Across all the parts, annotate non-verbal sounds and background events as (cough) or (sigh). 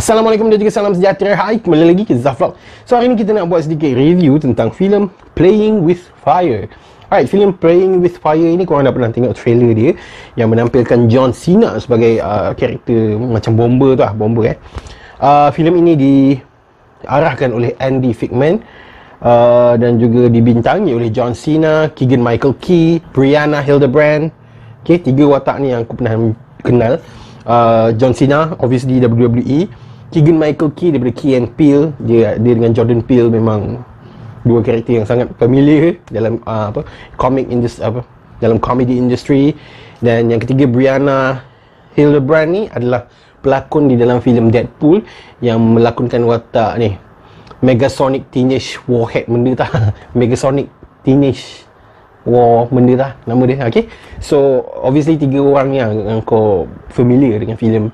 Assalamualaikum dan juga salam sejahtera. Hai, kembali lagi ke Zaflog So hari ni kita nak buat sedikit review tentang filem Playing With Fire. Alright, filem Playing With Fire ini korang dah pernah tengok trailer dia Yang menampilkan John Cena sebagai uh, karakter macam bomber tu lah, bomber eh. Uh, Filem ini diarahkan oleh Andy Figman uh, Dan juga dibintangi oleh John Cena, Keegan Michael Key, Brianna Hildebrand. Okay, tiga watak ni yang aku pernah kenal. Uh, John Cena, obviously WWE Keegan Michael Key daripada Key and Peele. Dia dia dengan Jordan Peele memang dua karakter yang sangat familiar dalam uh, apa comic industry apa dalam comedy industry dan yang ketiga Brianna Hildebrand ni adalah pelakon di dalam filem Deadpool yang melakonkan watak ni. Megasonic Teenage Warhead benda tak (laughs) Megasonic Teenage War benda tak nama dia. Okay. So obviously tiga orang yang, yang kau familiar dengan filem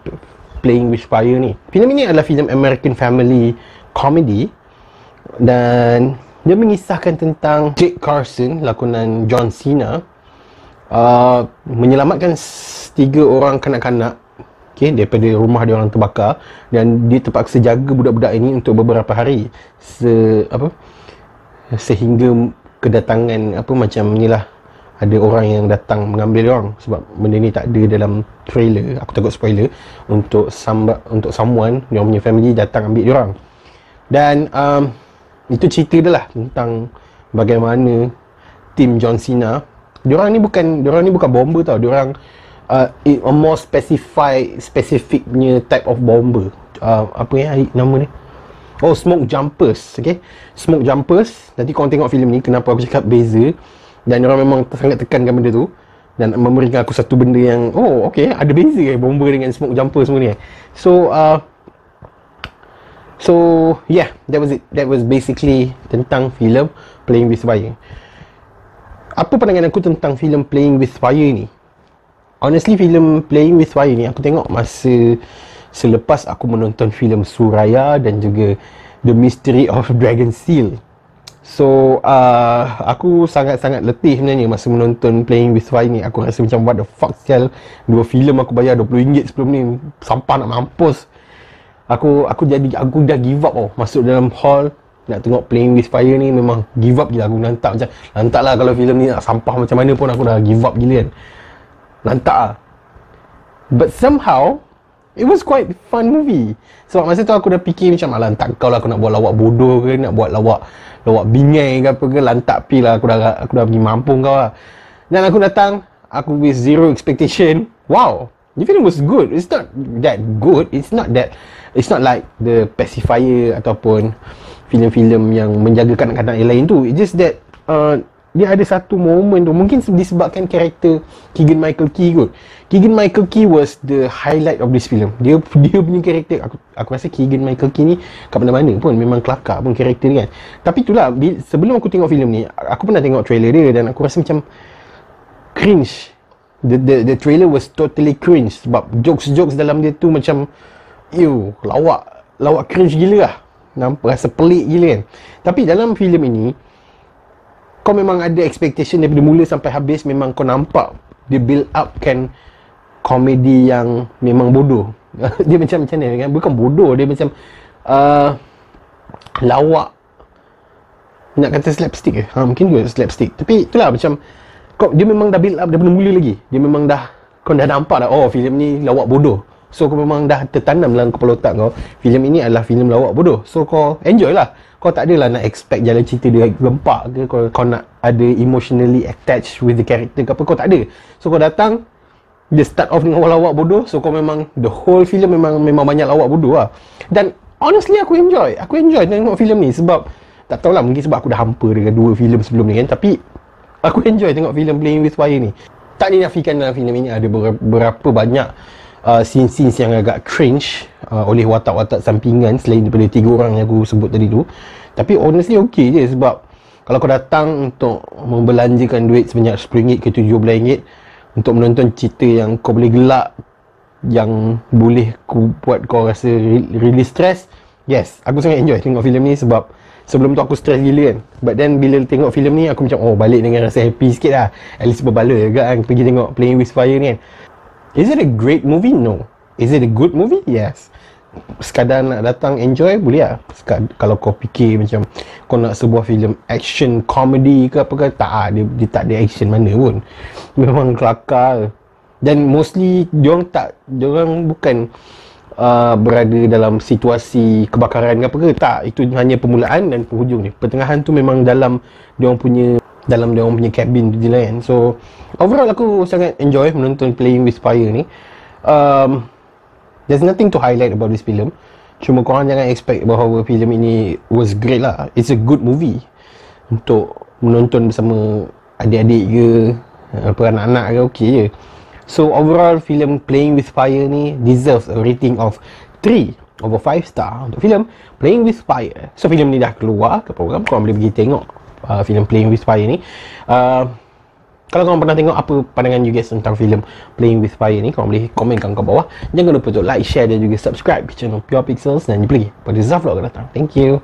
Playing with Fire ni. Filem ini adalah filem American Family comedy dan dia mengisahkan tentang Jake Carson, lakonan John Cena uh, menyelamatkan tiga orang kanak-kanak okay, daripada rumah dia orang terbakar dan dia terpaksa jaga budak-budak ini untuk beberapa hari se apa sehingga kedatangan apa macam inilah ada orang yang datang mengambil orang sebab benda ni tak ada dalam trailer. Aku takut spoiler. Untuk samba, untuk someone dia punya family datang ambil dia orang. Dan um, itu cerita dia lah tentang bagaimana tim John Cena. Dia orang ni bukan dia orang ni bukan bomber tau. Dia orang uh, a more specified specific punya type of bomber uh, apa ya nama ni Oh Smoke Jumpers Okay? Smoke Jumpers. Nanti korang tengok filem ni Kenapa aku cakap beza dan orang memang sangat tekankan benda tu. Dan memberikan aku satu benda yang oh okey ada beza ke bomber dengan smoke jumper semua ni eh. so uh, so yeah that was it. That was basically tentang filem playing with fire. Apa pandangan aku tentang filem playing with fire ni? Honestly filem playing with fire ni aku tengok masa selepas aku menonton filem suraya dan juga the mystery of dragon seal So uh, aku sangat-sangat letih sebenarnya masa menonton Playing with Fire ni. Aku rasa macam what the fuck sial. Dua filem aku bayar RM20 sebelum ni. Sampah nak mampus. Aku aku jadi aku dah give up oh. Masuk dalam hall nak tengok Playing with Fire ni memang give up gila. Aku lantak macam Lantak lah kalau filem ni nak sampah macam mana pun aku dah give up gila kan. Lantak lah. But somehow It was quite fun movie. Sebab masa tu aku dah fikir macam Alah tak kau lah aku nak buat lawak bodoh ke Nak buat lawak Lawak bingai ke apa ke Lantak pi lah aku dah, aku dah pergi mampu kau lah. Dan aku datang Aku with zero expectation. Wow The film was good. It's not that good. It's not that It's not like The Pacifier Ataupun Filem-filem yang menjaga kanak-kanak yang lain tu. It's just that uh, dia ada satu moment tu. Mungkin disebabkan karakter Keegan Michael Key kot. Keegan Michael Key was the highlight of this film. Dia dia punya karakter aku aku rasa Keegan Michael Key ni kat mana-mana pun memang kelakar pun karakter dia kan. Tapi itulah sebelum aku tengok filem ni aku pernah tengok trailer dia dan aku rasa macam cringe. The the the trailer was totally cringe sebab jokes-jokes dalam dia tu macam ew lawak lawak cringe gila lah. Nampak rasa pelik gila kan. Tapi dalam filem ini kau memang ada expectation daripada mula sampai habis memang kau nampak dia build up kan komedi yang memang bodoh. (laughs) Dia macam macam ni kan? Bukan bodoh dia macam uh, lawak. Nak kata slapstick ke? Ha, mungkin juga slapstick. Tapi itulah macam kau dia memang dah build up daripada mula lagi. Dia memang dah kau dah nampak dah oh filem ni lawak bodoh So kau memang dah tertanam dalam kepala otak kau filem ini adalah filem lawak bodoh. So kau enjoy lah. Kau tak adalah nak expect jalan cerita dia gempak ke Kau, kau nak ada emotionally attached with the character ke apa Kau tak ada. So kau datang Dia start off dengan lawak bodoh. So kau memang The whole filem memang memang banyak lawak bodoh lah. Dan honestly aku enjoy. Aku enjoy tengok filem ni sebab Tak tahulah mungkin sebab aku dah hampa dengan dua filem sebelum ni kan. Tapi Aku enjoy tengok filem Playing With Fire ni. Tak dinafikan dalam filem ini ada beberapa banyak uh, scene-scenes yang agak cringe uh, oleh watak-watak sampingan selain daripada tiga orang yang aku sebut tadi tu. Tapi honestly okey je sebab kalau kau datang untuk membelanjakan duit sebanyak RM10 ke RM17 untuk menonton cerita yang kau boleh gelak yang boleh ku buat kau rasa really stress yes aku sangat enjoy tengok filem ni sebab sebelum tu aku stress gila kan. But then bila tengok filem ni aku macam oh balik dengan rasa happy sikit lah. At least berbala juga kan pergi tengok Playing With Fire ni kan Is it a great movie? No. Is it a good movie? Yes. sekadar nak datang enjoy boleh lah Sekad, kalau kau fikir macam kau nak sebuah filem action comedy ke apa ke tak ah dia, dia tak ada action mana pun (laughs) memang kelakar dan mostly diorang tak diorang bukan uh, berada dalam situasi kebakaran ke apa ke tak itu hanya permulaan dan penghujung ni pertengahan tu memang dalam diorang punya dalam diorang punya cabin tu je lah kan so overall aku sangat enjoy menonton Playing with Fire ni um, There's nothing to highlight about this film. Cuma korang jangan expect bahawa filem ini was great lah. It's a good movie. Untuk menonton bersama adik-adik ke, apa anak-anak ke, okay je. So overall, filem Playing With Fire ni deserves a rating of 3 over 5 star untuk filem Playing With Fire. So filem ni dah keluar ke program, korang boleh pergi tengok uh, filem Playing With Fire ni. Uh, kalau korang pernah tengok apa pandangan you guys tentang filem Playing With Fire ni, korang boleh komenkan kat bawah. Jangan lupa untuk like, share dan juga subscribe channel Pure Pixels dan jumpa lagi pada Zaflog akan datang. Thank you.